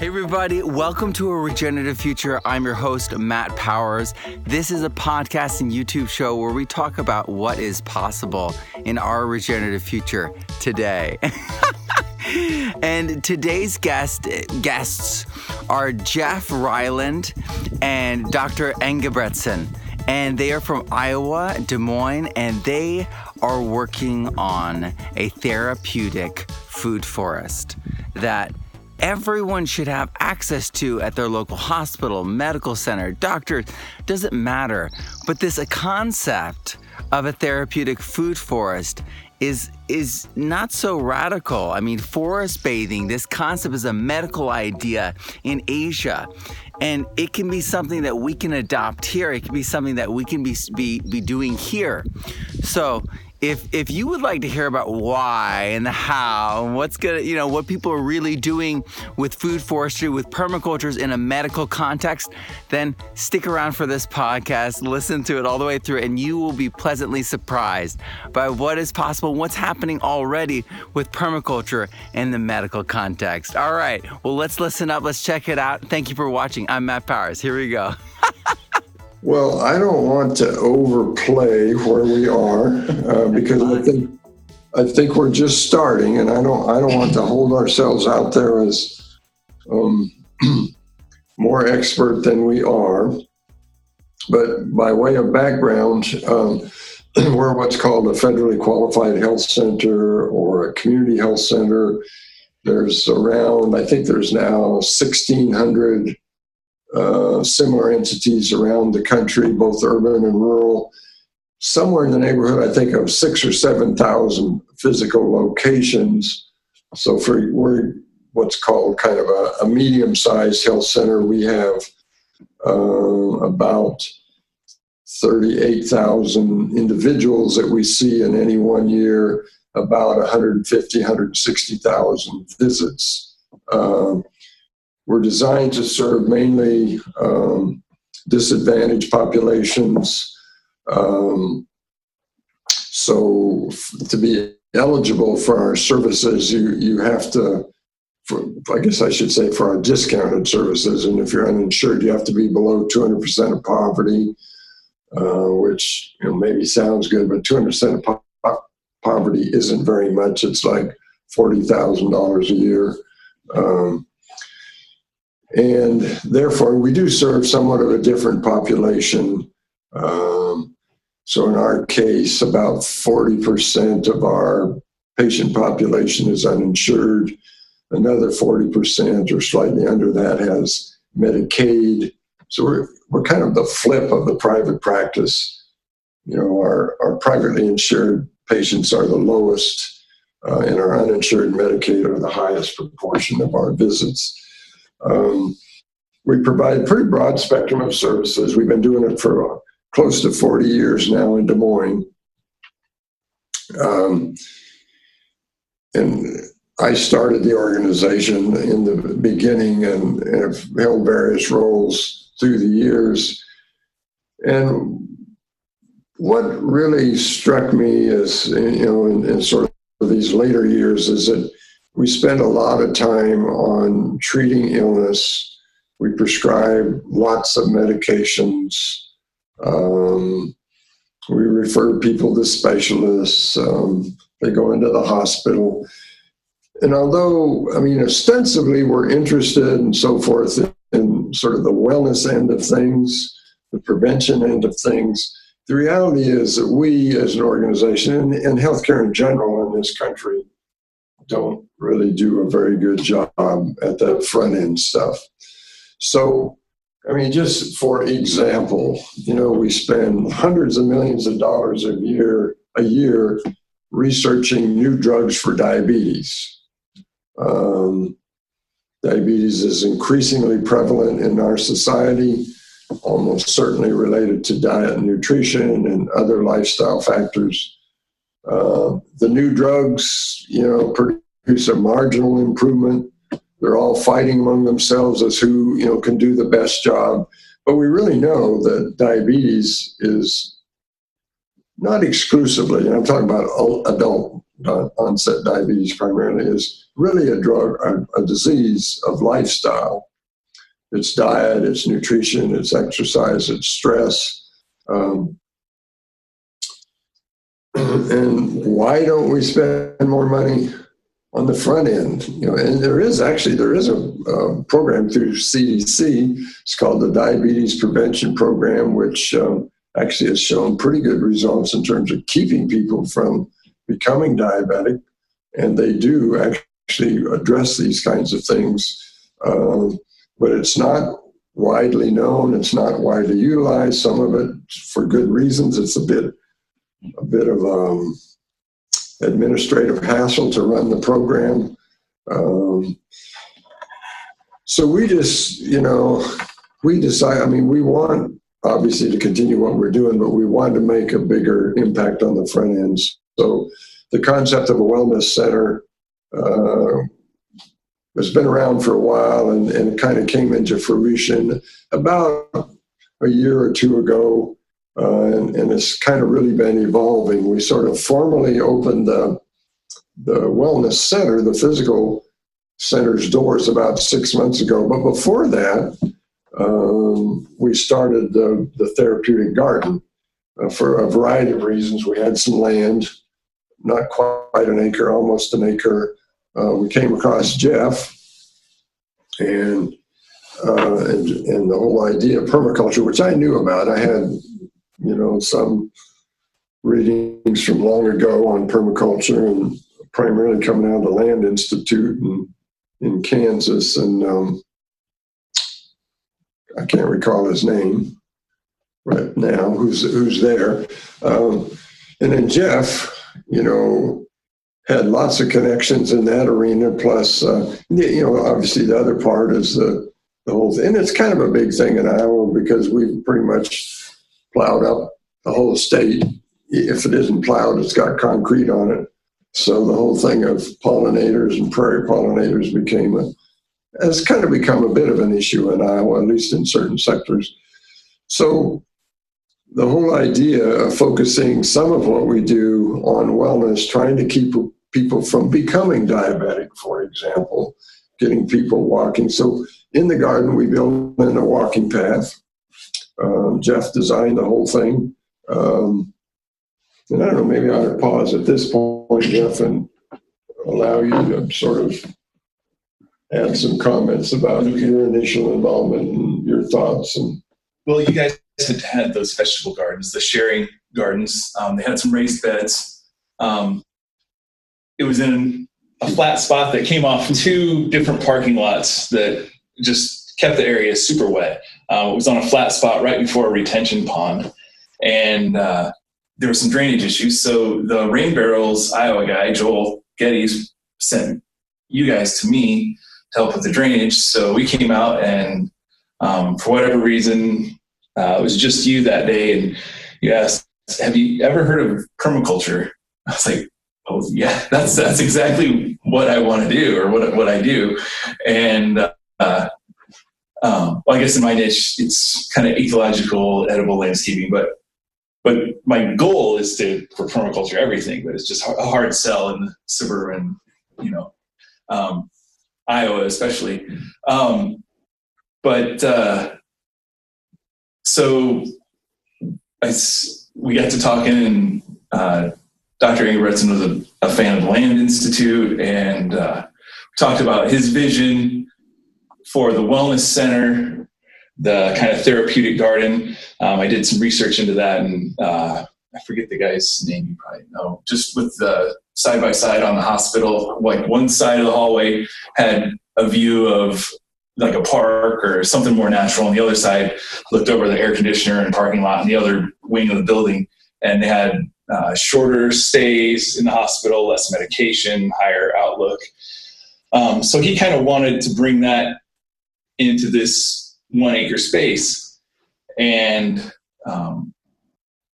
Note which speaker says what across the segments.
Speaker 1: Hey, everybody, welcome to A Regenerative Future. I'm your host, Matt Powers. This is a podcast and YouTube show where we talk about what is possible in our regenerative future today. and today's guest guests are Jeff Reiland and Dr. Engebretsen. And they are from Iowa, Des Moines, and they are working on a therapeutic food forest that everyone should have access to at their local hospital, medical center, doctor, doesn't matter. But this concept of a therapeutic food forest is is not so radical. I mean, forest bathing, this concept is a medical idea in Asia. And it can be something that we can adopt here. It can be something that we can be be, be doing here. So if if you would like to hear about why and the how and what's gonna you know what people are really doing with food forestry with permacultures in a medical context then stick around for this podcast listen to it all the way through and you will be pleasantly surprised by what is possible what's happening already with permaculture in the medical context. All right well let's listen up let's check it out. Thank you for watching. I'm matt powers. Here we go
Speaker 2: Well, I don't want to overplay where we are uh, because I think I think we're just starting, and I don't I don't want to hold ourselves out there as um, more expert than we are. But by way of background, um, we're what's called a federally qualified health center or a community health center. There's around I think there's now 1,600 uh, similar entities around the country, both urban and rural. Somewhere in the neighborhood, I think, of six or 7,000 physical locations. So, for we're what's called kind of a, a medium sized health center, we have uh, about 38,000 individuals that we see in any one year, about 150, 160,000 visits. Um, were designed to serve mainly um, disadvantaged populations. Um, so, to be eligible for our services, you you have to. For, I guess I should say for our discounted services, and if you're uninsured, you have to be below 200% of poverty, uh, which you know, maybe sounds good, but 200% of po- poverty isn't very much. It's like $40,000 a year. Um, and therefore we do serve somewhat of a different population. Um, so in our case, about 40% of our patient population is uninsured. Another 40% or slightly under that has Medicaid. So we're, we're kind of the flip of the private practice. You know, our, our privately insured patients are the lowest, uh, and our uninsured Medicaid are the highest proportion of our visits. Um, we provide a pretty broad spectrum of services. We've been doing it for uh, close to 40 years now in Des Moines. Um, and I started the organization in the beginning and, and have held various roles through the years. And what really struck me is, you know, in, in sort of these later years is that we spend a lot of time on treating illness. We prescribe lots of medications. Um, we refer people to specialists. Um, they go into the hospital. And although, I mean, ostensibly we're interested and so forth in sort of the wellness end of things, the prevention end of things, the reality is that we as an organization and, and healthcare in general in this country don't really do a very good job at that front end stuff. So, I mean, just for example, you know, we spend hundreds of millions of dollars a year a year researching new drugs for diabetes. Um, diabetes is increasingly prevalent in our society, almost certainly related to diet and nutrition and other lifestyle factors. Uh, the new drugs, you know, produce a marginal improvement. They're all fighting among themselves as who you know can do the best job. But we really know that diabetes is not exclusively, and I'm talking about adult onset diabetes primarily, is really a drug, a, a disease of lifestyle. It's diet, it's nutrition, it's exercise, it's stress. Um, and why don't we spend more money on the front end? You know, and there is actually there is a, program through CDC. It's called the Diabetes Prevention Program, which um, actually has shown pretty good results in terms of keeping people from becoming diabetic, and they do actually address these kinds of things. Um, but it's not widely known. It's not widely utilized. Some of it for good reasons. It's a bit a bit of um, administrative hassle to run the program. Um, so we just, you know, we decide. I mean, we want obviously to continue what we're doing, but we want to make a bigger impact on the front ends. So the concept of a wellness center uh, has been around for a while and, and it kind of came into fruition about a year or two ago. Uh, and, and, it's kind of really been evolving. We sort of formally opened the, the wellness center, the physical center's doors about six months ago. But before that, um, we started the, the therapeutic garden uh, for a variety of reasons. We had some land, not quite an acre, almost an acre. Uh, we came across Jeff and, uh, and, and the whole idea of permaculture, which I knew about. I had, you know, some readings from long ago on permaculture and primarily coming out of the Land Institute in, in Kansas. And um, I can't recall his name right now, who's who's there. Um, and then Jeff, you know, had lots of connections in that arena. Plus, uh, you know, obviously the other part is the the whole thing, and it's kind of a big thing in Iowa because we've pretty much plowed up the whole state. If it isn't plowed, it's got concrete on it. So the whole thing of pollinators and prairie pollinators became a has kind of become a bit of an issue in Iowa, at least in certain sectors. So the whole idea of focusing some of what we do on wellness, trying to keep people from becoming diabetic, for example, getting people walking. So in the garden, we built in a walking path. Um, Jeff designed the whole thing. Um, and I don't know, maybe I ought to pause at this point, Jeff, and allow you to sort of add some comments about your initial involvement and your thoughts and
Speaker 3: well you guys had had those vegetable gardens the sharing gardens. Um, they had some raised beds. Um, it was in a flat spot that came off two different parking lots that just kept the area super wet uh, it was on a flat spot right before a retention pond and uh, there were some drainage issues so the rain barrels iowa guy joel geddes sent you guys to me to help with the drainage. So we came out and um, for whatever reason, uh, it was just you that day, and you asked, "Have you ever heard of permaculture?" I was like, "Oh yeah, that's that's exactly what I want to do, or what what I do." And uh, um, well, I guess in my niche, it's kind of ecological, edible landscaping, but but my goal is to for permaculture everything, but it's just a hard sell in the suburban, you know. Um, Iowa, especially. Um, but uh, so I, we got to talking, and uh, Dr. Engebretsen was a, a, fan of Land Institute, and uh, talked about his vision for the wellness center, the kind of therapeutic garden. Um, I did some research into that, and uh, I forget the guy's name. You probably know. Just with the side by side on the hospital. Like one side of the hallway had a view of like a park or something more natural, and the other side looked over the air conditioner and parking lot in the other wing of the building, and they had uh, shorter stays in the hospital, less medication, higher outlook. Um, so he kind of wanted to bring that into this one acre space, and um,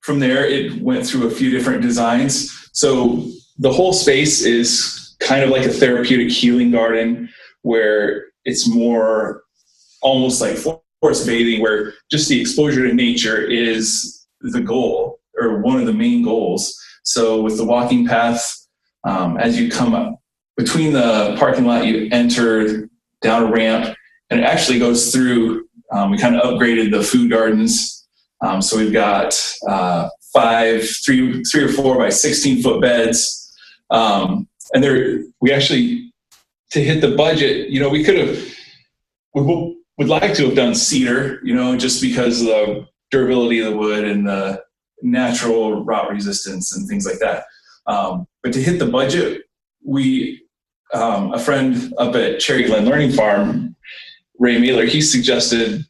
Speaker 3: from there it went through a few different designs. So the whole space is kind of like a therapeutic healing garden where it's more almost like forest bathing where just the exposure to nature is the goal or one of the main goals so with the walking path Um, as you come up between the parking lot, you enter down a ramp, and it actually goes through. Um, we kind of upgraded the food gardens, um, so we've got uh, five, three, three or four by sixteen foot beds, um, and there we actually to hit the budget. You know, we could have we would like to have done cedar, you know, just because of the durability of the wood and the natural rot resistance and things like that. Um, but to hit the budget, we um, a friend up at Cherry Glen Learning Farm, Ray Mailer, he suggested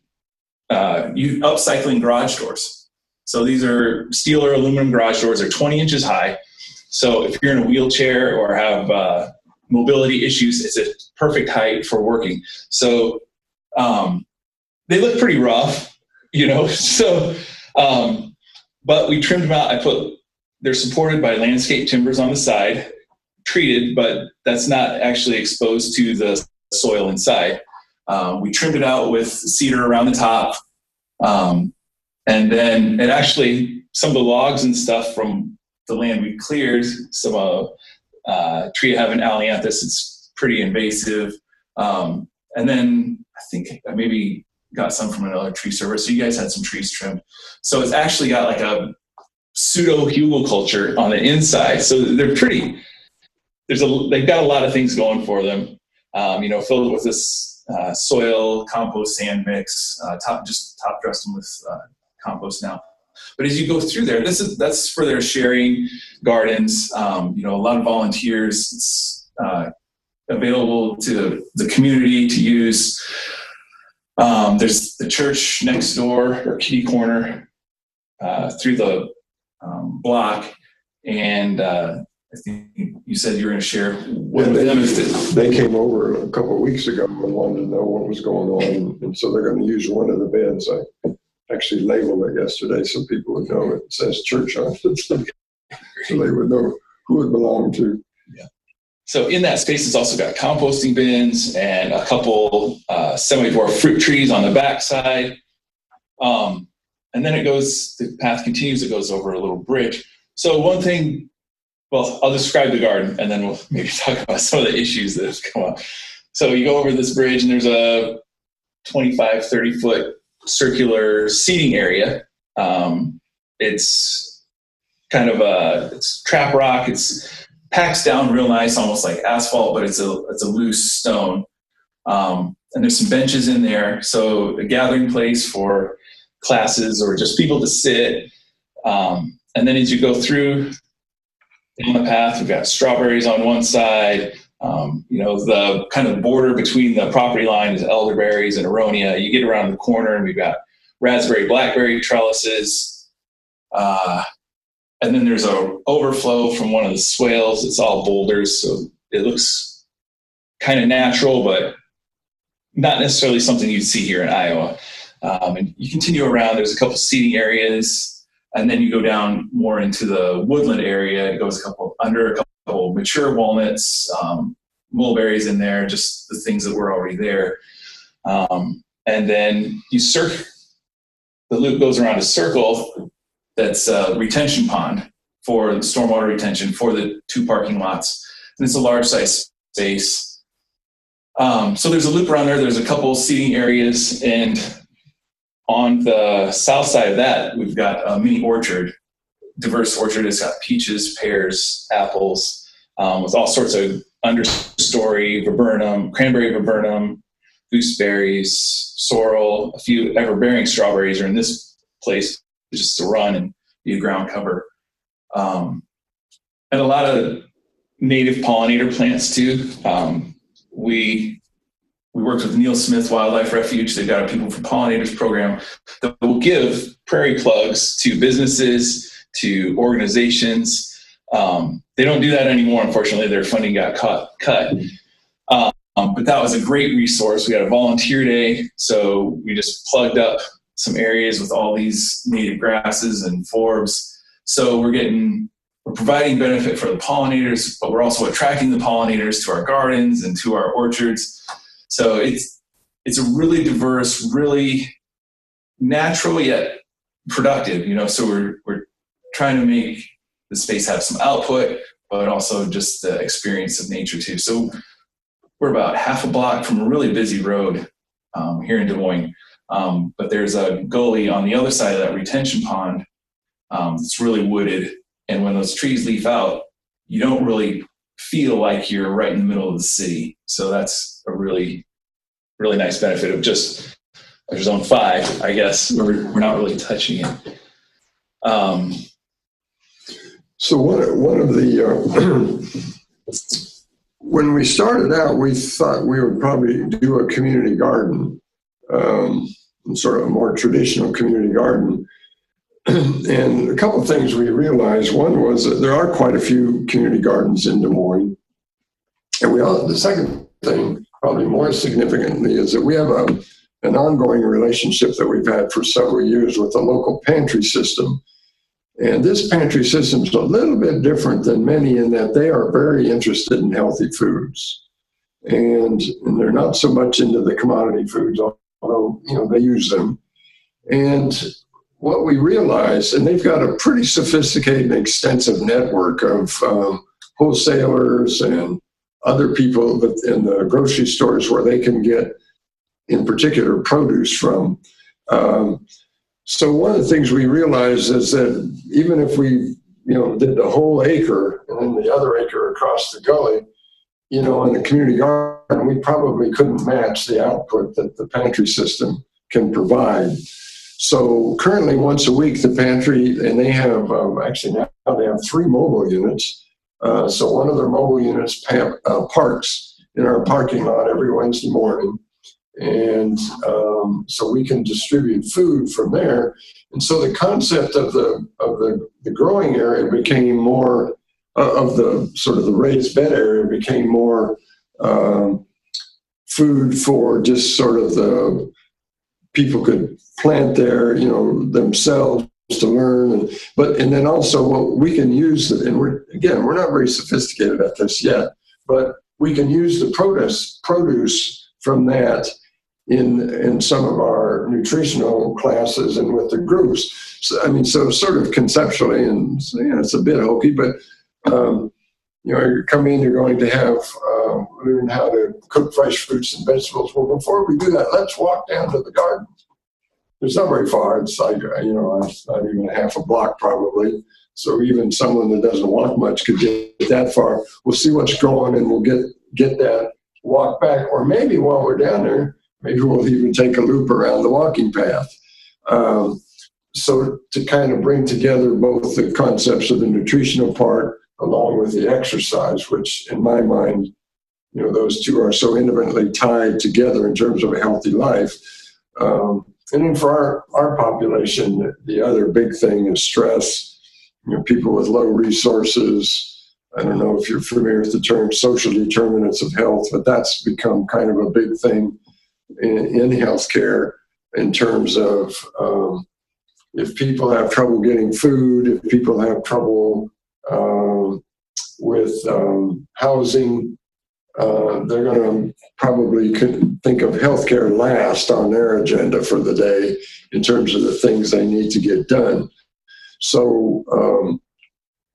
Speaker 3: uh, you upcycling garage doors. So these are steel or aluminum garage doors. They're 20 inches high. So if you're in a wheelchair or have uh, mobility issues, it's a perfect height for working. So um, they look pretty rough, you know. So, um, but we trimmed them out. I put they're supported by landscape timbers on the side, treated, but that's not actually exposed to the soil inside. Um, we trimmed it out with cedar around the top. Um, and then it actually, some of the logs and stuff from the land we cleared, some uh, uh, tree heaven ailanthus, it's pretty invasive. Um, and then I think I maybe got some from another tree service. So you guys had some trees trimmed. So it's actually got like a pseudo hugelkultur on the inside. So they're pretty. There's a they've got a lot of things going for them. Um, you know, filled with this uh, soil, compost, sand mix. Uh, top just top dressed them with uh, compost now. But as you go through there, this is that's for their sharing gardens. Um, you know, a lot of volunteers. It's uh, available to the community to use. Um, there's the church next door or kitty corner uh, through the um, block, and I think you said you were going to share with
Speaker 2: they,
Speaker 3: them.
Speaker 2: they came over a couple of weeks ago and wanted to know what was going on, and so they're going to use one of the beds. I actually labeled it yesterday so people would know it says church on it, so they would know who it belonged to.
Speaker 3: So in that space, it's also got composting bins and a couple uh, semi-dwarf fruit trees on the backside. Um, and then it goes, the path continues, it goes over a little bridge. So one thing, well, I'll describe the garden and then we'll maybe talk about some of the issues that have come up. So you go over this bridge and there's a 25, 30 foot circular seating area. Um, it's kind of a, it's trap rock. It's packs down real nice, almost like asphalt, but it's a, it's a loose stone. Um, and there's some benches in there. So a gathering place for classes or just people to sit. Um, and then as you go through down the path, we've got strawberries on one side. Um, you know, the kind of border between the property line is elderberries and aronia. You get around the corner and we've got raspberry, blackberry trellises. Uh, and then there's a overflow from one of the swales. It's all boulders, so it looks kind of natural, but not necessarily something you'd see here in Iowa. Um, and you continue around. There's a couple seating areas, and then you go down more into the woodland area. It goes a couple under a couple mature walnuts, um, mulberries in there, just the things that were already there. Um, and then you circle. The loop goes around a circle that's a retention pond for stormwater retention for the two parking lots. And it's a large size space. Um, so there's a loop around there. There's a couple seating areas, and on the south side of that, we've got a mini orchard, diverse orchard. It's got peaches, pears, apples, um, with all sorts of understory viburnum, cranberry viburnum, gooseberries, sorrel, a few ever-bearing strawberries are in this place just to run and be a ground cover. Um, and a lot of native pollinator plants too. Um, we we worked with Neal Smith Wildlife Refuge. They've got a People for Pollinators program that will give prairie plugs to businesses, to organizations. Um, they don't do that anymore, unfortunately. Their funding got cut. cut. Um, but that was a great resource. We had a volunteer day, so we just plugged up some areas with all these native grasses and forbs. So we're getting we're providing benefit for the pollinators, but we're also attracting the pollinators to our gardens and to our orchards. So it's it's a really diverse, really natural yet productive. You know, so we're we're trying to make the space have some output, but also just the experience of nature too. So we're about half a block from a really busy road um, here in Des Moines. Um, but there's a gully on the other side of that retention pond um, it's really wooded. And when those trees leaf out, you don't really feel like you're right in the middle of the city. So that's a really, really nice benefit of just zone five, I guess. We're, we're not really touching it. Um,
Speaker 2: so one, one of the, uh, when we started out, we thought we would probably do a community garden, um, sort of a more traditional community garden. and a couple of things we realized. One was that there are quite a few community gardens in Des Moines. And we all, the second thing, probably more significantly, is that we have a, an ongoing relationship that we've had for several years with the local pantry system. And this pantry system is a little bit different than many in that they are very interested in healthy foods. And, and they're not so much into the commodity foods, although you know they use them. And what we realized, and they've got a pretty sophisticated and extensive network of um, wholesalers and other people in the grocery stores where they can get, in particular, produce from. Um, so one of the things we realized is that even if we, you know, did the whole acre and then the other acre across the gully, you know, in the community garden, we probably couldn't match the output that the pantry system can provide. So currently, once a week, the pantry, and they have um, actually now they have three mobile units. Uh, so one of their mobile units uh, parks in our parking lot every Wednesday morning, and um, so we can distribute food from there. And so the concept of the of the, the growing area became more uh, of the sort of the raised bed area became more um, food for just sort of the people could plant there, you know, themselves to learn and but and then also what we can use and we're again we're not very sophisticated at this yet but we can use the produce produce from that in in some of our nutritional classes and with the groups. So, i mean so sort of conceptually and know, it's a bit hokey but um, you know you come in you're going to have um, learn how to cook fresh fruits and vegetables. Well before we do that let's walk down to the garden it's not very far. It's like, you know, it's not even half a block probably. So even someone that doesn't walk much could get that far. We'll see what's going and we'll get, get that walk back. Or maybe while we're down there, maybe we'll even take a loop around the walking path. Um, so to kind of bring together both the concepts of the nutritional part along with the exercise, which in my mind, you know, those two are so intimately tied together in terms of a healthy life. Um, and then for our, our population, the other big thing is stress. You know, people with low resources. I don't know if you're familiar with the term social determinants of health, but that's become kind of a big thing in, in healthcare in terms of um, if people have trouble getting food, if people have trouble um, with um, housing, uh, they're going to probably think of healthcare last on their agenda for the day in terms of the things they need to get done. So, um,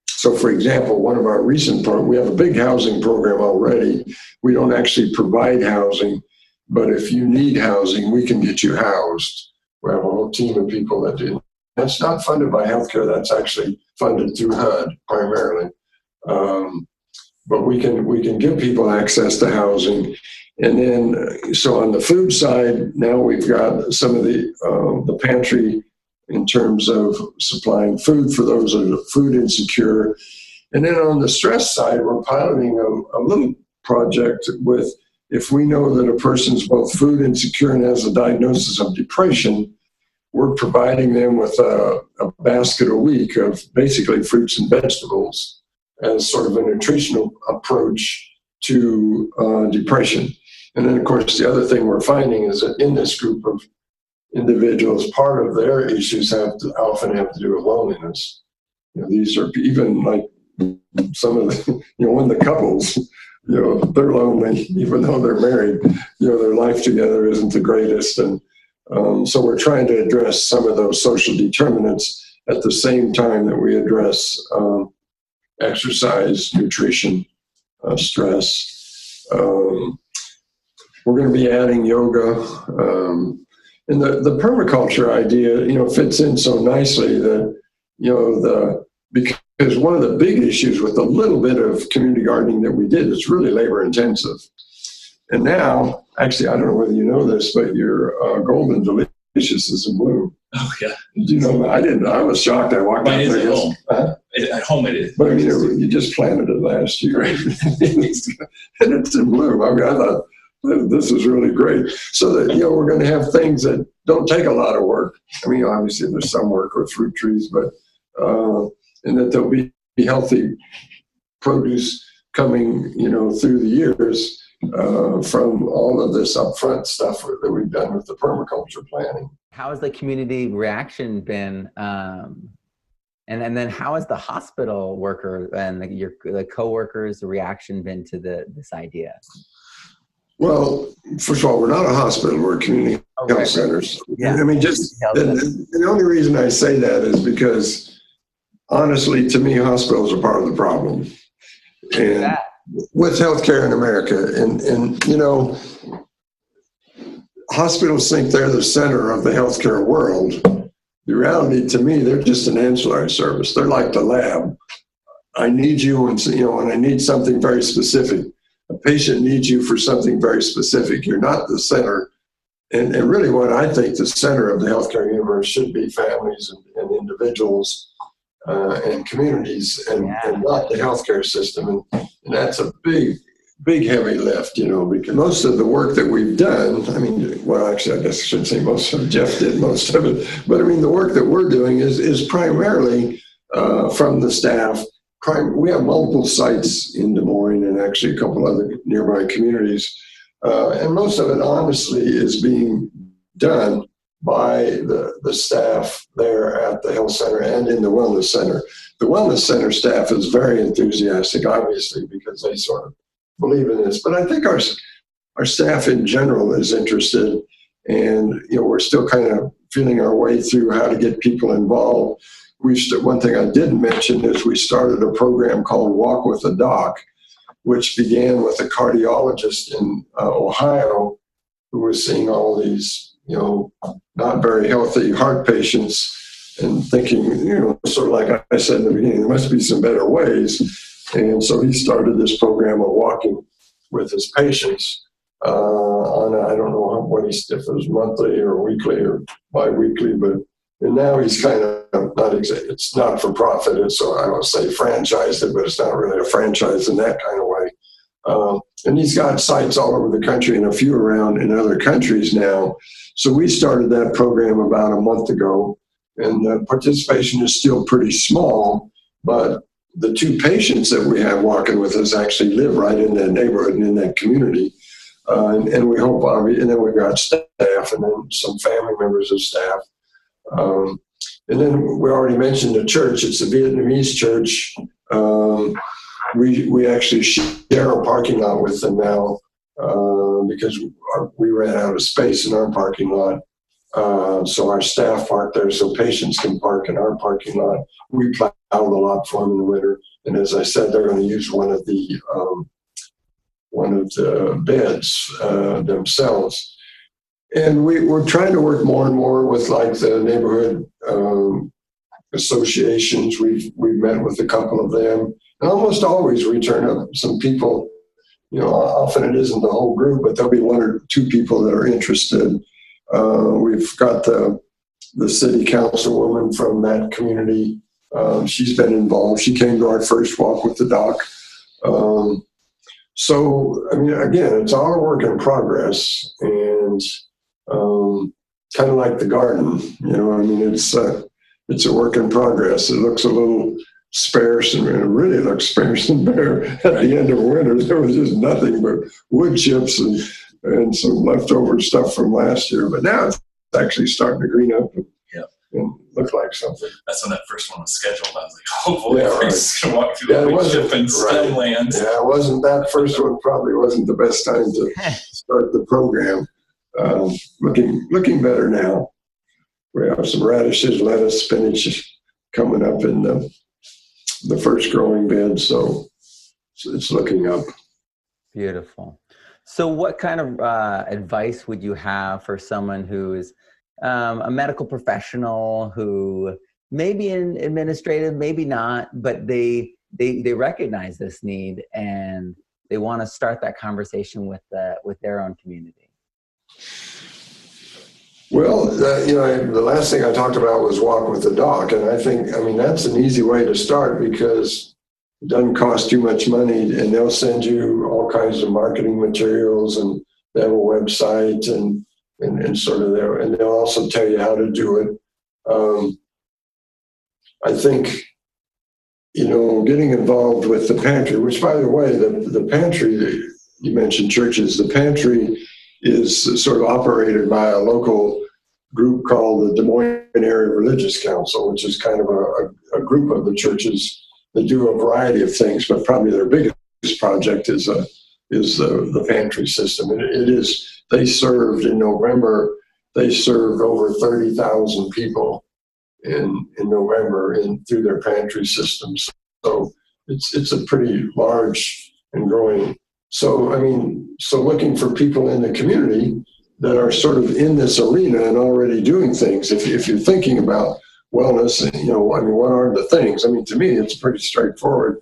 Speaker 2: so for example, one of our recent we have a big housing program already. We don't actually provide housing, but if you need housing, we can get you housed. We have a whole team of people that do. That's not funded by healthcare. That's actually funded through HUD primarily. Um, but we can we can give people access to housing. And then so on the food side now we've got some of the uh, the pantry in terms of supplying food for those that are food insecure. And then on the stress side we're piloting a, a little project with if we know that a person's both food insecure and has a diagnosis of depression we're providing them with a, a basket a week of basically fruits and vegetables as sort of a nutritional approach to uh, depression. And then, of course, the other thing we're finding is that in this group of individuals, part of their issues have to often have to do with loneliness. You know, these are even like some of the, you know, when the couples, you know, they're lonely, even though they're married, you know, their life together isn't the greatest. And um, so we're trying to address some of those social determinants at the same time that we address um, exercise, nutrition, uh, stress. Um, we're going to be adding yoga. Um, and the, the permaculture idea, you know, fits in so nicely that, you know, the because one of the big issues with the little bit of community gardening that we did is really labor intensive. And now, actually, I don't know whether you know this, but your uh, golden delicious is in bloom.
Speaker 3: Oh yeah.
Speaker 2: You know? I didn't. I was shocked. I walked
Speaker 3: Mine
Speaker 2: out there.
Speaker 3: at home.
Speaker 2: Huh?
Speaker 3: At home it is.
Speaker 2: But I mean, it, you just planted it last year, and it's in bloom. I mean, I thought this is really great. So that you know, we're going to have things that don't take a lot of work. I mean, obviously, there's some work with fruit trees, but uh, and that there'll be healthy produce coming, you know, through the years uh, from all of this upfront stuff that we've done with the permaculture planning.
Speaker 1: How has the community reaction been? Um, and, and then how has the hospital worker and the, your the coworkers reaction been to the this idea?
Speaker 2: Well, first of all, we're not a hospital; we're community
Speaker 1: Oh,
Speaker 2: health
Speaker 1: right, right.
Speaker 2: centers.
Speaker 1: Yeah.
Speaker 2: I mean, just and, and the only reason I say that is because, honestly, to me, hospitals are part of the problem, and
Speaker 1: That.
Speaker 2: with healthcare in America, and and you know, hospitals think they're the center of the healthcare world. The reality, to me, they're just an ancillary service. They're like the lab. I need you, and you know, and I need something very specific. A patient needs you for something very specific. You're not the center. And, and really, what I think the center of the healthcare universe should be families and, and individuals uh, and communities, and, and not the healthcare system. And, and that's a big, big heavy lift, you know, because most of the work that we've done, I mean, well, actually, I guess I should say most of Jeff did most of it, but I mean, the work that we're doing is, is primarily uh, from the staff. We have multiple sites in Des Moines and actually a couple other nearby communities. Uh, and most of it, honestly, is being done by the, the staff there at the health center and in the wellness center. The wellness center staff is very enthusiastic, obviously, because they sort of believe in this. But I think our our staff in general is interested, and you know we're still kind of feeling our way through how to get people involved. We st- one thing I didn't mention is we started a program called Walk with a Doc, which began with a cardiologist in uh, Ohio who was seeing all these you know not very healthy heart patients and thinking you know sort of like I said in the beginning there must be some better ways and so he started this program of walking with his patients uh, on, I don't know how- what he's, if it was monthly or weekly or bi-weekly, but and now he's kind of not exa- it's not for profit. So I don't say franchised it, but it's not really a franchise in that kind of way. Um, and he's got sites all over the country and a few around in other countries now. So we started that program about a month ago, and the participation is still pretty small, but the two patients that we have walking with us actually live right in that neighborhood and in that community. Uh, and, and we hope, and then we've got staff and then some family members of staff. Um, and then we already mentioned the church. It's a Vietnamese church. Um, we, we actually share a parking lot with them now uh, because our, we ran out of space in our parking lot. Uh, so our staff park there so patients can park in our parking lot. We plow the lot for them in the winter. And as I said, they're going to use one of the um, one of the beds uh, themselves. And we, we're trying to work more and more with like the neighborhood um, associations. We've we've met with a couple of them, and almost always we turn up some people. You know, often it isn't the whole group, but there'll be one or two people that are interested. Uh, we've got the the city councilwoman from that community. Um, she's been involved. She came to our first walk with the doc. Um, so, I mean, again, it's all a work in progress, and um, kind of like the garden. You know, I mean, it's uh, it's a work in progress. It looks a little sparse, and it really looks sparse and bare. At the end of winter, there was just nothing but wood chips and and some leftover stuff from last year. But now it's actually starting to green up and,
Speaker 3: Yeah.
Speaker 2: and look like something.
Speaker 3: That's when that first one was scheduled. I was like, hopefully,
Speaker 2: Yeah,
Speaker 3: yeah,
Speaker 2: right.
Speaker 3: everybody's gonna walk through
Speaker 2: Yeah, it
Speaker 3: the
Speaker 2: wasn't-
Speaker 3: ship and
Speaker 2: right.
Speaker 3: stem land.
Speaker 2: Yeah, it wasn't that first one. Probably wasn't the best time to start the program. Um, looking looking better now. We have some radishes, lettuce, spinach coming up in the the first growing bed. So it's looking up.
Speaker 1: Beautiful. So, what kind of uh, advice would you have for someone who is um, a medical professional who maybe in administrative, maybe not, but they they they recognize this need and they want to start that conversation with the, with their own community?
Speaker 2: Well, uh, you know, the last thing I talked about was walk with the doc, and I think, I mean, that's an easy way to start because doesn't cost too much money, and they'll send you all kinds of marketing materials, and they have a website, and and, and sort of there, and they'll also tell you how to do it. Um, I think you know, getting involved with the pantry, which, by the way, the, the pantry, you mentioned churches, the pantry is sort of operated by a local group called the Des Moines Area Religious Council, which is kind of a, a, group of the churches that do a variety of things, but probably their biggest project is a, is the, the pantry system. And it is, they served in November, they served over 30,000 people in in November in through their pantry systems. So it's it's a pretty large and growing. So I mean, so looking for people in the community that are sort of in this arena and already doing things. If if you're thinking about wellness, you know, I mean, what are the things? I mean, to me, it's pretty straightforward.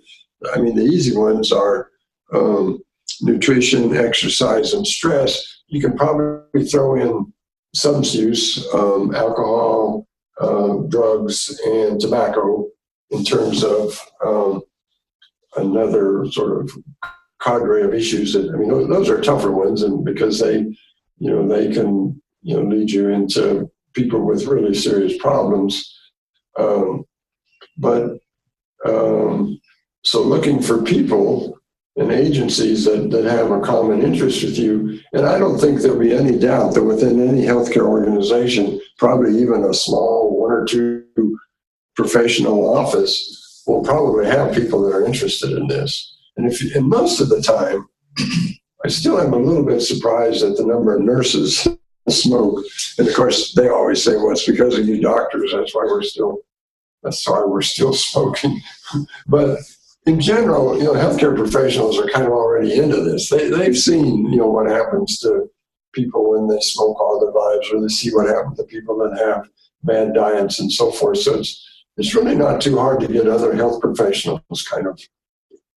Speaker 2: I mean, the easy ones are um, nutrition, exercise, and stress. You can probably throw in substance use, um, alcohol, um, drugs and tobacco in terms of um, another sort of cadre of issues that I mean those, those, are tougher ones and because they you know they can you know lead you into people with really serious problems um, but um, so looking for people and agencies that, that have a common interest with you. And I don't think there'll be any doubt that within any healthcare organization, probably even a small one or two professional office will probably have people that are interested in this. And if and most of the time, I still am a little bit surprised at the number of nurses smoke. And of course, they always say, "Well, it's because of you doctors. That's why we're still. That's why we're still smoking." but in general, you know, healthcare professionals are kind of already into this. They, they've seen, you know, what happens to people when they smoke all their lives, or they see what happens to people that have bad diets and so forth. So it's it's really not too hard to get other health professionals kind of,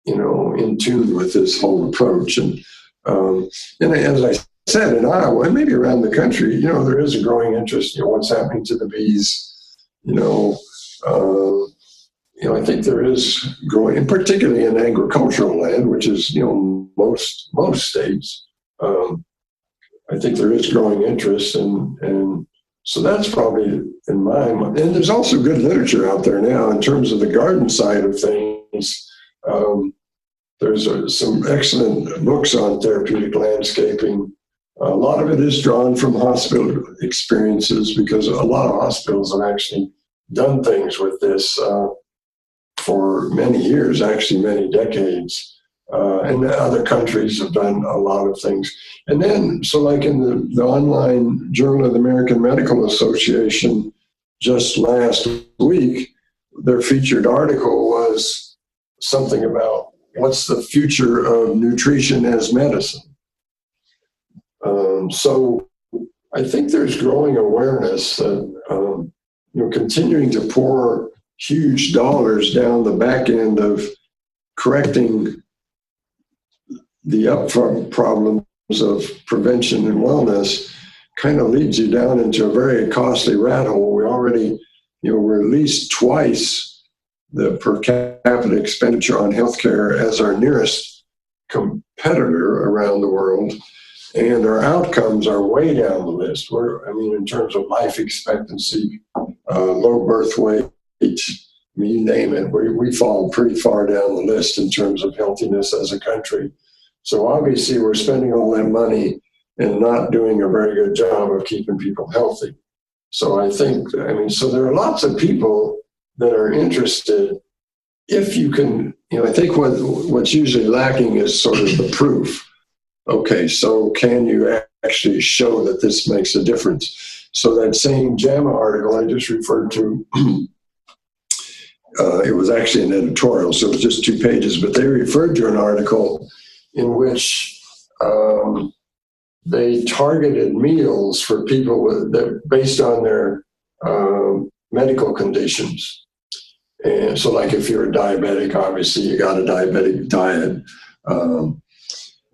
Speaker 2: you know, in tune with this whole approach. And um, and as I said, in Iowa and maybe around the country, you know, there is a growing interest. You know, what's happening to the bees? You know. Uh, you know, I think there is growing, and particularly in agricultural land, which is you know most most states. Um, I think there is growing interest, and and so that's probably in my mind. And there's also good literature out there now in terms of the garden side of things. Um, there's a, some excellent books on therapeutic landscaping. A lot of it is drawn from hospital experiences because a lot of hospitals have actually done things with this. Uh, for many years, actually many decades. Uh, and other countries have done a lot of things. And then, so like in the, the online Journal of the American Medical Association just last week, their featured article was something about what's the future of nutrition as medicine. Um, so I think there's growing awareness that um, you know continuing to pour huge dollars down the back end of correcting the upfront problems of prevention and wellness kind of leads you down into a very costly rat hole. We already, you know, we're at least twice the per capita expenditure on healthcare as our nearest competitor around the world. And our outcomes are way down the list. We're, I mean, in terms of life expectancy, uh, low birth weight, I mean, you name it, we, we fall pretty far down the list in terms of healthiness as a country. So obviously, we're spending all that money and not doing a very good job of keeping people healthy. So I think, I mean, so there are lots of people that are interested. If you can, you know, I think what what's usually lacking is sort of the proof. Okay, so can you actually show that this makes a difference? So that same JAMA article I just referred to uh, it was actually an editorial, so it was just two pages, but they referred to an article in which um, they targeted meals for people with, that based on their um, medical conditions. And so, like if you're a diabetic, obviously you got a diabetic diet. Um,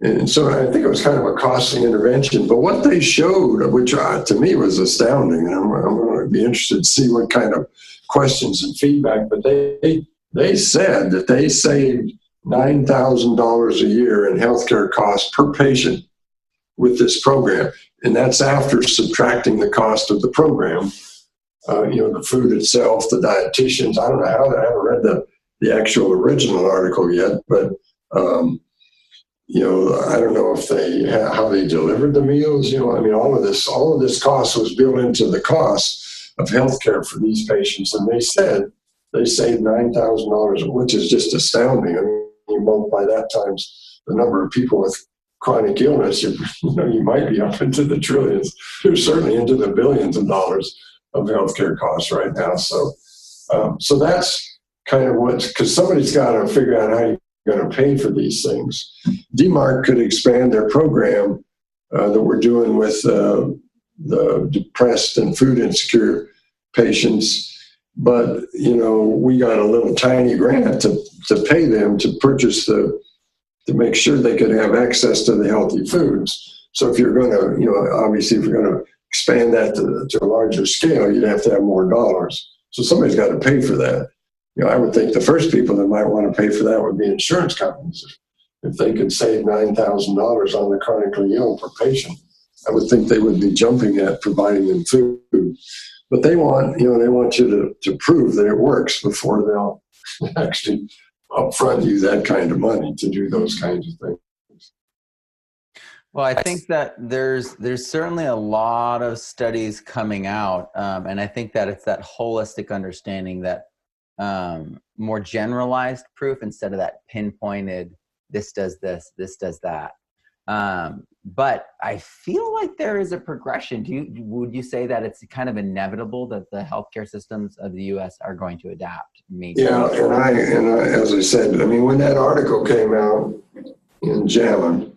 Speaker 2: and so I think it was kind of a costly intervention. But what they showed, which uh, to me was astounding, and I'm, I'm going to be interested to see what kind of questions and feedback. But they they said that they saved nine thousand dollars a year in healthcare costs per patient with this program, and that's after subtracting the cost of the program. Uh, you know, the food itself, the dietitians. I don't know how I haven't read the the actual original article yet, but um, you know, I don't know if they how they delivered the meals. You know, I mean, all of this, all of this cost was built into the cost of healthcare for these patients, and they said they saved nine thousand dollars, which is just astounding. I mean, you multiply that times the number of people with chronic illness, you, you know, you might be up into the trillions. You're certainly into the billions of dollars of healthcare costs right now. So, um, so that's kind of what because somebody's got to figure out how you going to pay for these things. DMARC could expand their program uh, that we're doing with uh, the depressed and food insecure patients. But you know, we got a little tiny grant to, to pay them to purchase the to make sure they could have access to the healthy foods. So if you're going to, you know, obviously if you're going to expand that to, to a larger scale, you'd have to have more dollars. So somebody's got to pay for that you know, I would think the first people that might want to pay for that would be insurance companies. If they could save nine thousand dollars on the chronically ill per patient, I would think they would be jumping at providing them food. But they want, you know, they want you to, to prove that it works before they'll actually upfront you that kind of money to do those kinds of things.
Speaker 1: Well, I think that there's there's certainly a lot of studies coming out, um, and I think that it's that holistic understanding that um, more generalized proof instead of that pinpointed this does this this does that. Um, but i feel like there is a progression. Do you would you say that it's kind of inevitable that the healthcare systems of the us are going to adapt?
Speaker 2: Maybe. Yeah and i and I, as i said i mean when that article came out in JAMA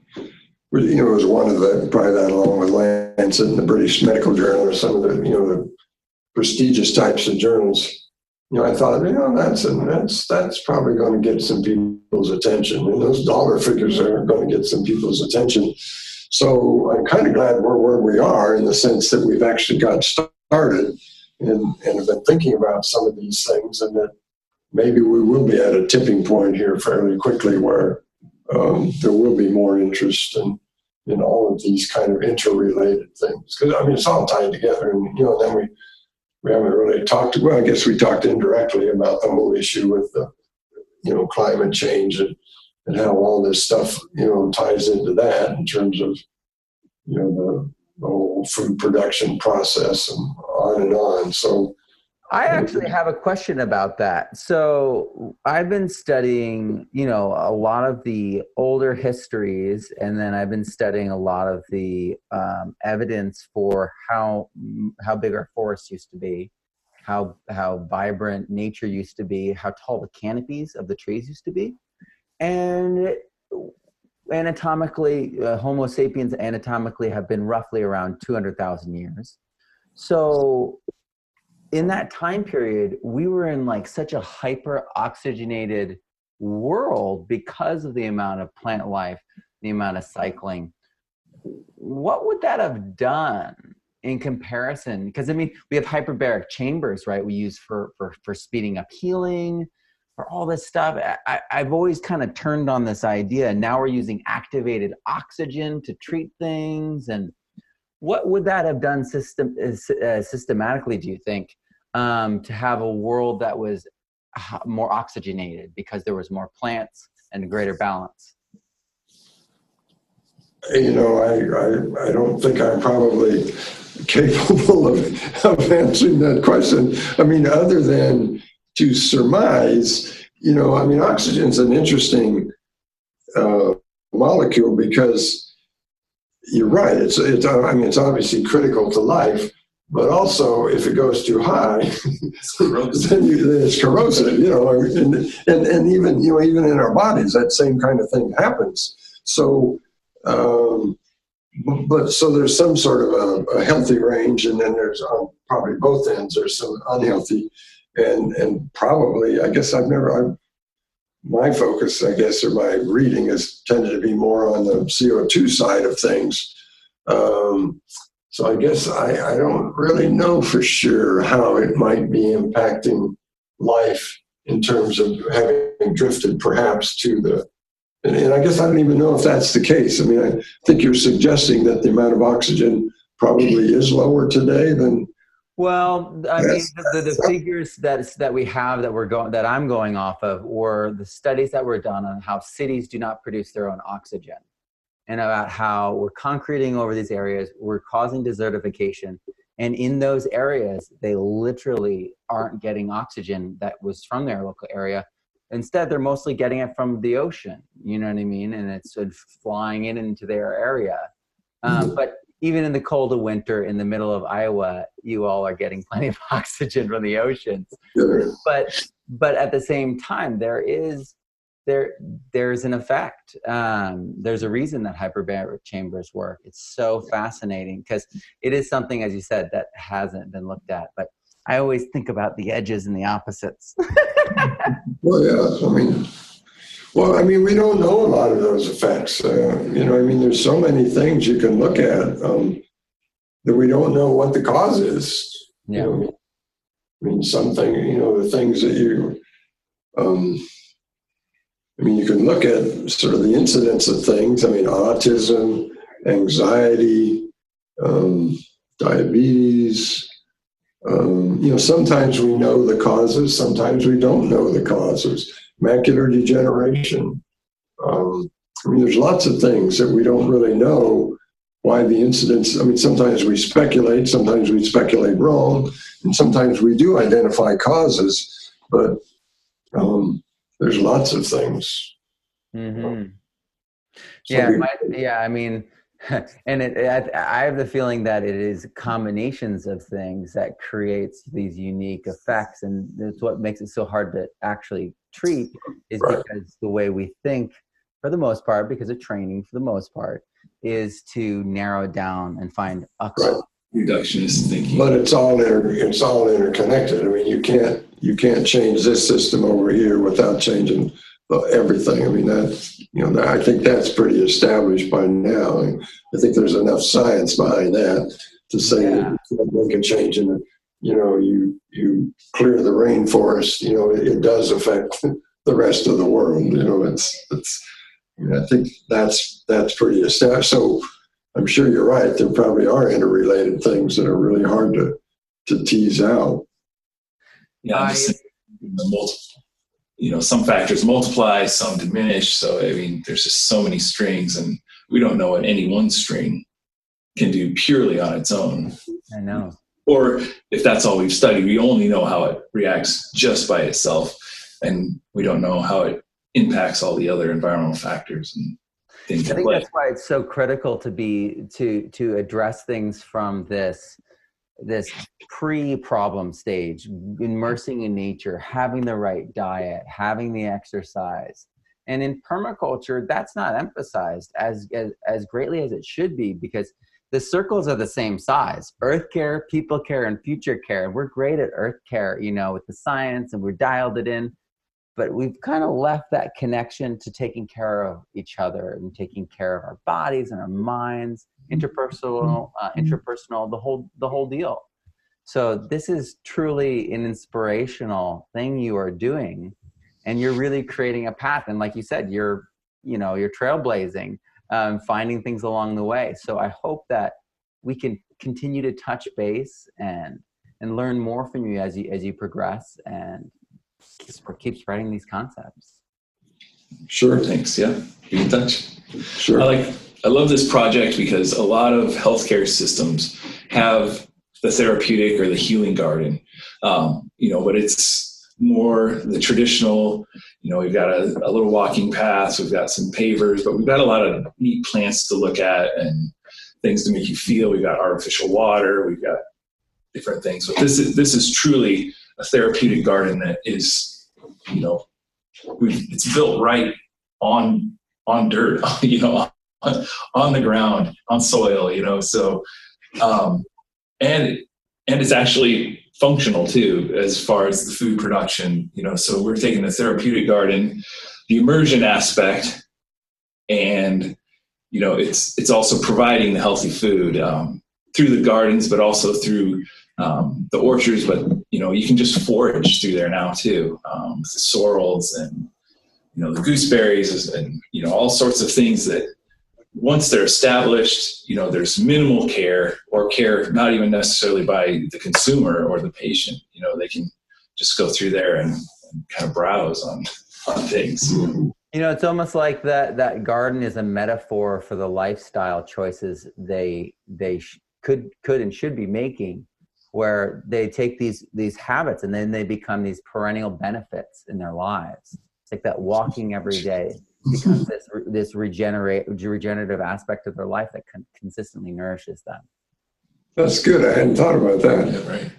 Speaker 2: you know, it was one of the probably that along with Lancet and the British Medical Journal or some of the you know the prestigious types of journals you know, I thought, you know, that's that's that's probably going to get some people's attention, and those dollar figures are going to get some people's attention. So I'm kind of glad we're where we are in the sense that we've actually got started and, and have been thinking about some of these things, and that maybe we will be at a tipping point here fairly quickly where um, there will be more interest in in all of these kind of interrelated things. Because I mean, it's all tied together, and you know, then we we haven't really talked. Well, I guess we talked indirectly about the whole issue with the, you know, climate change and and how all this stuff, you know, ties into that in terms of, you know, the, the whole food production process and on and on. So
Speaker 1: I actually have a question about that. So I've been studying, you know, a lot of the older histories, and then I've been studying a lot of the um, evidence for how how big our forests used to be, how how vibrant nature used to be, how tall the canopies of the trees used to be, and anatomically, uh, Homo sapiens anatomically have been roughly around two hundred thousand years. So in that time period, we were in like such a hyper oxygenated world because of the amount of plant life, the amount of cycling. What would that have done in comparison? Because I mean, we have hyperbaric chambers, right? We use for for for speeding up healing, for all this stuff. I, I've always kind of turned on this idea. Now we're using activated oxygen to treat things, and what would that have done system uh, systematically? Do you think um, to have a world that was more oxygenated because there was more plants and a greater balance?
Speaker 2: You know, I, I, I don't think I'm probably capable of, of answering that question. I mean, other than to surmise, you know, I mean, oxygen is an interesting uh, molecule because you're right. It's, it's, I mean, it's obviously critical to life, but also if it goes too high, then, you, then, it's corrosive. You know, and, and and even you know even in our bodies that same kind of thing happens. So. Um, but so there's some sort of a, a healthy range, and then there's on probably both ends there's some unhealthy, and and probably I guess I've never my focus I guess or my reading has tended to be more on the CO2 side of things. Um, so I guess I, I don't really know for sure how it might be impacting life in terms of having drifted perhaps to the and, and, I guess I don't even know if that's the case. I mean, I think you're suggesting that the amount of oxygen probably is lower today than.
Speaker 1: Well, I mean, the, the, figures that that we have that we're going that I'm going off of were the studies that were done on how cities do not produce their own oxygen, and about how we're concreting over these areas, we're causing desertification, and in those areas, they literally aren't getting oxygen that was from their local area Instead, they're mostly getting it from the ocean. You know what I mean? And it's sort of flying in into their area. Um, mm-hmm. but even in the cold of winter, in the middle of Iowa, you all are getting plenty of oxygen from the oceans. But but at the same time, there is there there's an effect. Um, there's a reason that hyperbaric chambers work. It's so fascinating because it is something, as you said, that hasn't been looked at. But I always think about the edges and the opposites.
Speaker 2: well, yeah, I mean, well, I mean, we don't know a lot of those effects. Uh, you know, I mean, there's so many things you can look at um, that we don't know what the cause is.
Speaker 1: Yeah.
Speaker 2: You know, I mean, something, you know, the things that you, um, I mean, you can look at sort of the incidence of things. I mean, autism, anxiety, um, diabetes, um, you know, sometimes we know the causes, sometimes we don't know the causes. Macular degeneration. Um, I mean, there's lots of things that we don't really know why the incidence. I mean, sometimes we speculate, sometimes we speculate wrong, and sometimes we do identify causes, but um, there's lots of things.
Speaker 1: Mm-hmm. So yeah, we, my, yeah. I mean, and it, I, I have the feeling that it is combinations of things that creates these unique effects, and it's what makes it so hard to actually treat is right. because the way we think, for the most part, because of training, for the most part, is to narrow down and find a right.
Speaker 3: reductionist thinking.
Speaker 2: But it's all inter, it's all interconnected. I mean, you can't you can't change this system over here without changing everything. I mean, that you know, I think that's pretty established by now. I think there's enough science behind that to say yeah. that make a change in it. You know, you you clear the rainforest. You know, it, it does affect the rest of the world. You know, it's it's. I, mean, I think that's that's pretty established. So I'm sure you're right. There probably are interrelated things that are really hard to to tease out.
Speaker 3: Yeah, I, the multiple you know some factors multiply some diminish so i mean there's just so many strings and we don't know what any one string can do purely on its own
Speaker 1: i know
Speaker 3: or if that's all we've studied we only know how it reacts just by itself. And we don't know how it impacts all the other environmental factors and things
Speaker 1: i think that's why it's so critical to be to to address things from this this pre-problem stage immersing in nature having the right diet having the exercise. And in permaculture that's not emphasized as, as as greatly as it should be because the circles are the same size. Earth care people care and future care. We're great at earth care you know with the science and we're dialed it in. But we've kind of left that connection to taking care of each other and taking care of our bodies and our minds interpersonal uh, interpersonal the whole the whole deal. So this is truly an inspirational thing you are doing and you're really creating a path. And like you said you're you know you're trailblazing um, finding things along the way. So i hope that we can continue to touch base and and learn more from you as you as you progress and keep spreading these concepts.
Speaker 3: Sure thanks. Yeah be in touch. Sure. I like i love this project because a lot of healthcare systems have the therapeutic or the healing garden. Um, you know, but it's more the traditional. You know, we've got a, a little walking paths, we've got some pavers, but we've got a lot of neat plants to look at and things to make you feel. We've got artificial water, we've got different things. But this is this is truly a therapeutic garden that is, you know, it's built right on on dirt, you know, on, on the ground, on soil, you know. So, um, and and it's actually functional too as far as the food production, you know. So we're taking the therapeutic garden, the immersion aspect, and you know, it's it's also providing the healthy food um, through the gardens, but also through um, the orchards, but you know you can just forage through there now too. Um, the sorrels and you know the gooseberries and you know all sorts of things that once they're established, you know there's minimal care or care not even necessarily by the consumer or the patient. You know they can just go through there and, and kind of browse on on things.
Speaker 1: You know, it's almost like that that garden is a metaphor for the lifestyle choices they they sh- could could and should be making where they take these these habits and then they become these perennial benefits in their lives. It's like that walking every day becomes this this regenerate regenerative aspect of their life that con- consistently nourishes them.
Speaker 2: That's good. I hadn't thought about that.
Speaker 3: Yeah, right.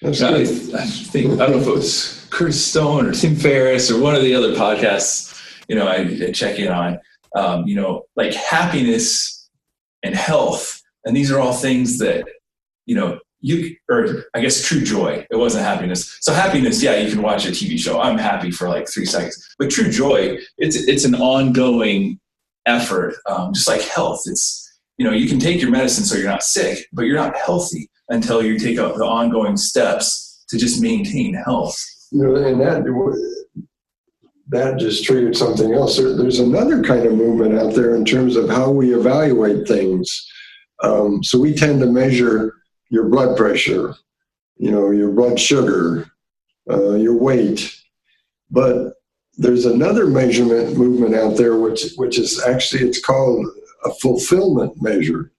Speaker 3: That's good. I, I think I don't know if it was Chris Stone or Tim Ferriss or one of the other podcasts. You know, I, I check in on. Um, you know, like happiness and health, and these are all things that you know you or I guess true joy. It wasn't happiness. So happiness, yeah, you can watch a TV show. I'm happy for like three seconds. But true joy, it's it's an ongoing effort. Um, just like health, it's you know you can take your medicine so you're not sick, but you're not healthy until you take up the ongoing steps to just maintain health.
Speaker 2: You know, and that that just triggered something else. There, there's another kind of movement out there in terms of how we evaluate things. Um, so we tend to measure your blood pressure, you know, your blood sugar, uh, your weight. But there's another measurement movement out there, which which is actually it's called a fulfillment measure,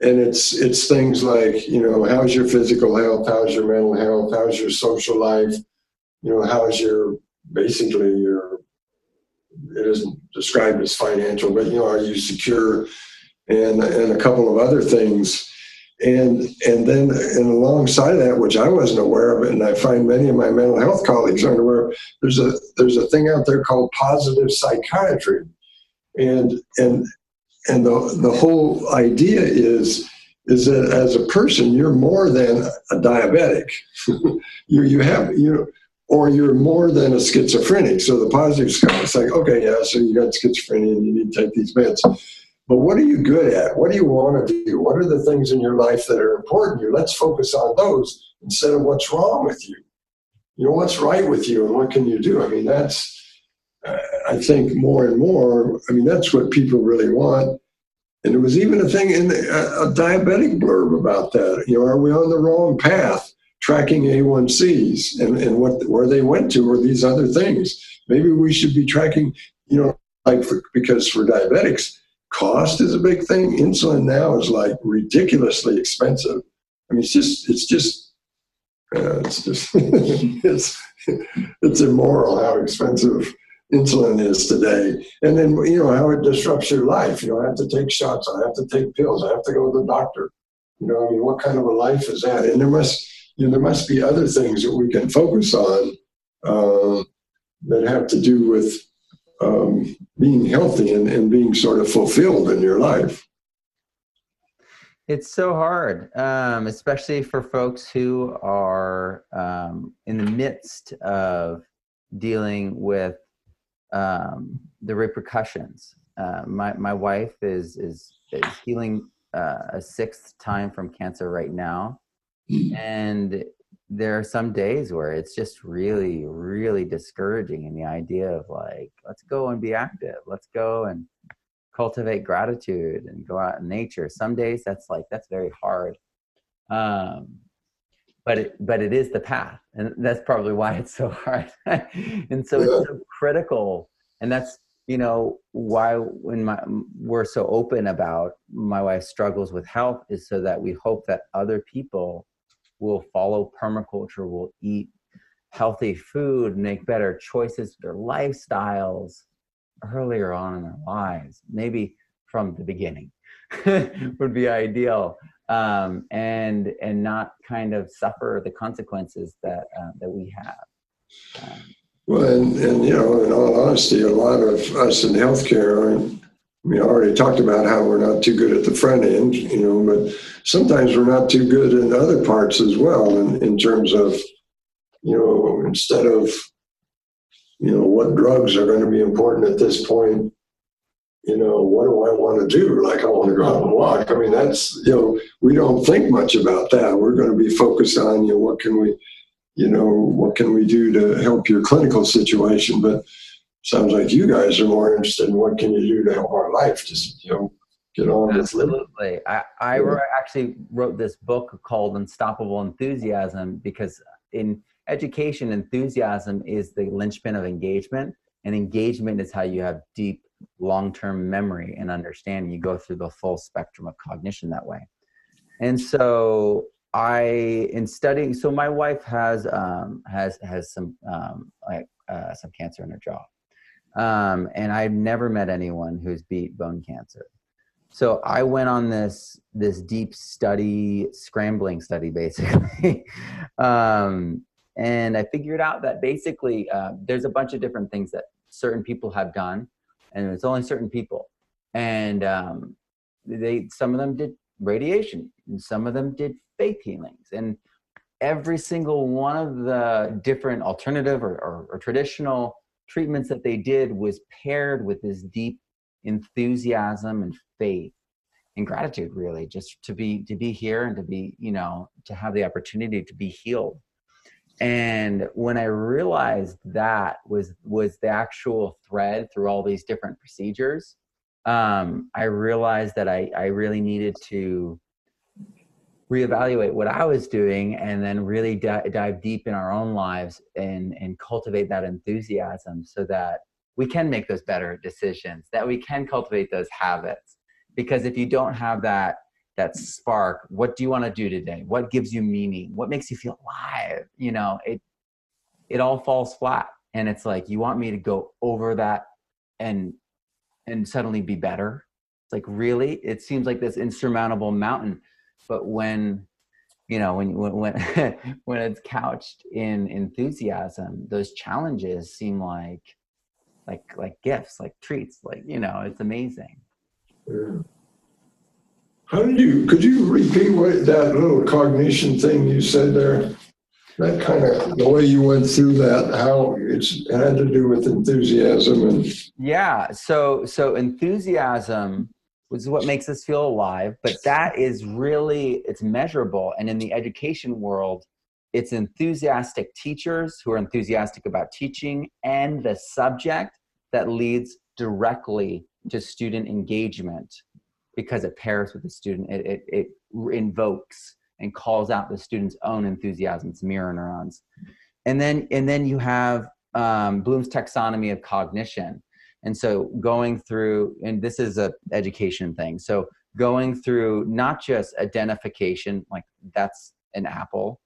Speaker 2: and it's it's things like you know how's your physical health, how's your mental health, how's your social life, you know how's your basically your it isn't described as financial, but you know are you secure, and and a couple of other things and and then and alongside that, which I wasn't aware of, and I find many of my mental health colleagues aren't aware there's a there's a thing out there called positive psychiatry, and and and the the whole idea is is that as a person you're more than a diabetic, you you have you or you're more than a schizophrenic. So the positive is like okay yeah, so you got schizophrenia and you need to take these meds but what are you good at? What do you want to do? What are the things in your life that are important to you? Let's focus on those instead of what's wrong with you. You know, what's right with you and what can you do? I mean, that's, uh, I think more and more, I mean, that's what people really want. And there was even a thing in the, a, a diabetic blurb about that. You know, are we on the wrong path? Tracking A1Cs and, and what where they went to or these other things. Maybe we should be tracking, you know, like for, because for diabetics, cost is a big thing. Insulin now is like ridiculously expensive. I mean, it's just, it's just, uh, it's just, it's, it's immoral how expensive insulin is today. And then, you know, how it disrupts your life. You know, have to take shots, I have to take pills, I have to go to the doctor. You know, I mean, what kind of a life is that? And there must, you know, there must be other things that we can focus on uh, that have to do with um, being healthy and, and being sort of fulfilled in your life.
Speaker 1: It's so hard, um, especially for folks who are um, in the midst of dealing with um, the repercussions. Uh, my my wife is is, is healing uh, a sixth time from cancer right now, mm. and there are some days where it's just really really discouraging in the idea of like let's go and be active. Let's go and cultivate gratitude and go out in nature. Some days that's like that's very hard um but it but it is the path and that's probably why it's so hard and so it's so critical and that's you know why when my we're so open about my wife's struggles with health is so that we hope that other people will follow permaculture, will eat healthy food, make better choices for their lifestyles earlier on in their lives. Maybe from the beginning would be ideal um, and and not kind of suffer the consequences that uh, that we have um,
Speaker 2: well and, and you know in all honesty a lot of us in healthcare I mean, I already talked about how we're not too good at the front end, you know, but sometimes we're not too good in other parts as well in, in terms of, you know, instead of, you know, what drugs are going to be important at this point, you know, what do I want to do? Like, I want to go out and walk. I mean, that's, you know, we don't think much about that. We're going to be focused on, you know, what can we, you know, what can we do to help your clinical situation? But sounds like you guys are more interested in what can you do to help our life. Just, you know, get on
Speaker 1: Absolutely. I, I yeah. actually wrote this book called Unstoppable Enthusiasm because in education, enthusiasm is the linchpin of engagement. And engagement is how you have deep long-term memory and understanding. You go through the full spectrum of cognition that way. And so I, in studying, so my wife has um, has has some um, like uh, some cancer in her jaw, um, and I've never met anyone who's beat bone cancer. So I went on this this deep study, scrambling study, basically, um, and I figured out that basically uh, there's a bunch of different things that certain people have done and it's only certain people. And um, they some of them did radiation, and some of them did faith healings, and every single one of the different alternative or, or, or traditional treatments that they did was paired with this deep enthusiasm and faith and gratitude really just to be to be here and to be you know to have the opportunity to be healed. And when i realized that was was the actual thread through all these different procedures um, i realized that i i really needed to reevaluate what i was doing and then really di- dive deep in our own lives and and cultivate that enthusiasm so that we can make those better decisions that we can cultivate those habits. Because if you don't have that that spark what do you want to do today? What gives you meaning? What makes you feel alive? You know it it all falls flat and it's like you want me to go over that and and suddenly be better? It's like really? It seems like this insurmountable mountain but when you know when when when, when it's couched in enthusiasm those challenges seem like like like gifts like treats like you know it's amazing yeah.
Speaker 2: How did you, could you repeat what that little cognition thing you said there? That kind of, the way you went through that, how it's it had to do with enthusiasm and.
Speaker 1: Yeah. So, so enthusiasm is what makes us feel alive, but that is really, it's measurable. And in the education world, it's enthusiastic teachers who are enthusiastic about teaching and the subject that leads directly to student engagement because it pairs with the student. It, it, it invokes and calls out the student's own enthusiasm. It's mirror neurons. And then, and then you have um, Bloom's taxonomy of cognition. And so going through, and this is a education thing. So going through not just identification, like that's an apple,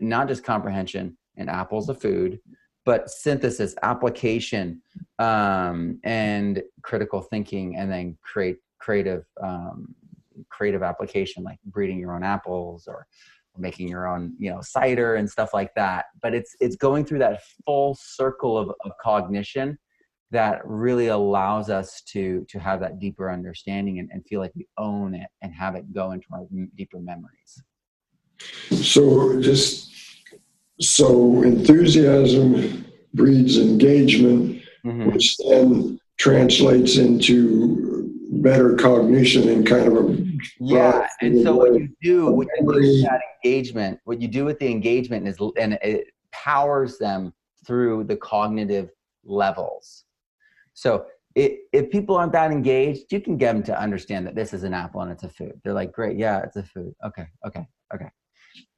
Speaker 1: not just comprehension, an apple's a food, but synthesis, application, um, and critical thinking, and then create creative um, creative application like breeding your own apples or making your own you know cider and stuff like that but it's it's going through that full circle of, of cognition that really allows us to to have that deeper understanding and, and feel like we own it and have it go into our deeper memories.
Speaker 2: So just so enthusiasm breeds engagement mm-hmm. which then translates into better cognition and kind of a
Speaker 1: yeah and so what you do what you do with that engagement what you do with the engagement is and it powers them through the cognitive levels so it, if people aren't that engaged you can get them to understand that this is an apple and it's a food. They're like great yeah it's a food. Okay okay okay.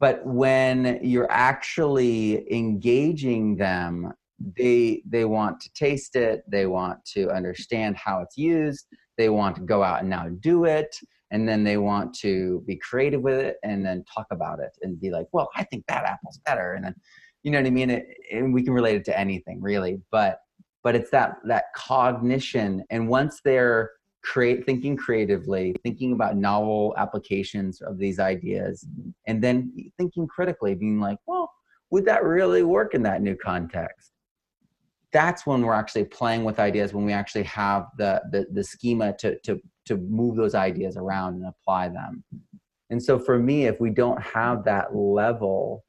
Speaker 1: But when you're actually engaging them they they want to taste it they want to understand how it's used they want to go out and now do it and then they want to be creative with it and then talk about it and be like well i think that apple's better and then you know what i mean? It, and we can relate it to anything really but but it's that that cognition and once they're create thinking creatively, thinking about novel applications of these ideas, and then thinking critically, being like, well, would that really work in that new context? That's when we're actually playing with ideas, when we actually have the the, the schema to to to move those ideas around and apply them. And so for me, if we don't have that level,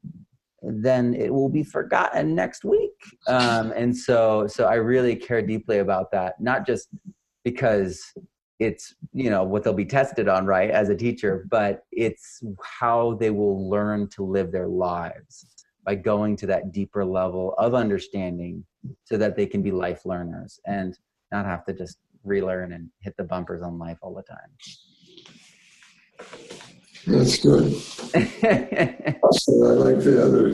Speaker 1: then it will be forgotten next week. Um, and so, so I really care deeply about that, not just because it's you know what they'll be tested on right as a teacher but it's how they will learn to live their lives by going to that deeper level of understanding so that they can be life learners and not have to just relearn and hit the bumpers on life all the time
Speaker 2: That's good. So I like the other.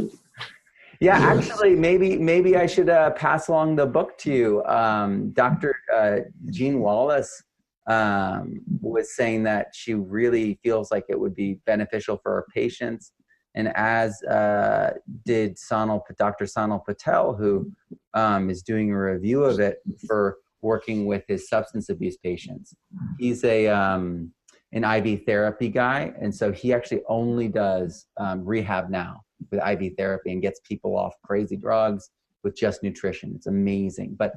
Speaker 1: Yeah,
Speaker 2: Yeah.
Speaker 1: actually, maybe maybe I should uh, pass along the book to you. Um, Dr. Uh, Jean Wallace um, was saying that she really feels like it would be beneficial for her patients, and as uh, did Sanal, Dr. Sanal Patel, who um, is doing a review of it for working with his substance abuse patients. He's a um, an IV therapy guy, and so he actually only does um, rehab now with IV therapy and gets people off crazy drugs with just nutrition. It's amazing. But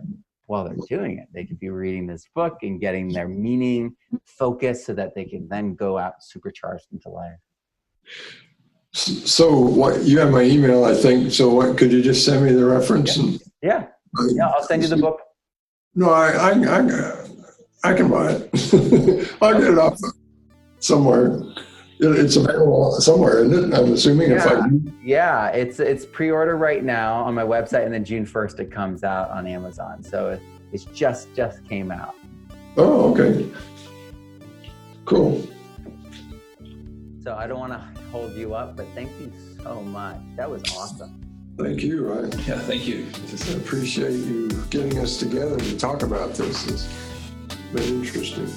Speaker 1: while they're doing it, they could be reading this book and getting their meaning focused so that they can then go out supercharged into life.
Speaker 2: So what, you have my email, I think. So what, could you just send me the reference? and
Speaker 1: Yeah, yeah, I'll send you the book.
Speaker 2: No, I, I, I, I can buy it. I'll get it off somewhere. It's available somewhere, isn't it? I'm assuming if I
Speaker 1: Yeah.
Speaker 2: do.
Speaker 1: Yeah, it's it's pre-order right now on my website, and then June first it comes out on Amazon. So it, it's just just came out.
Speaker 2: Oh, okay. Cool.
Speaker 1: So I don't want to hold you up, but thank you so much. That was awesome.
Speaker 2: Thank you. I
Speaker 3: Yeah, thank you.
Speaker 2: just appreciate you getting us together to talk about this. It's been interesting.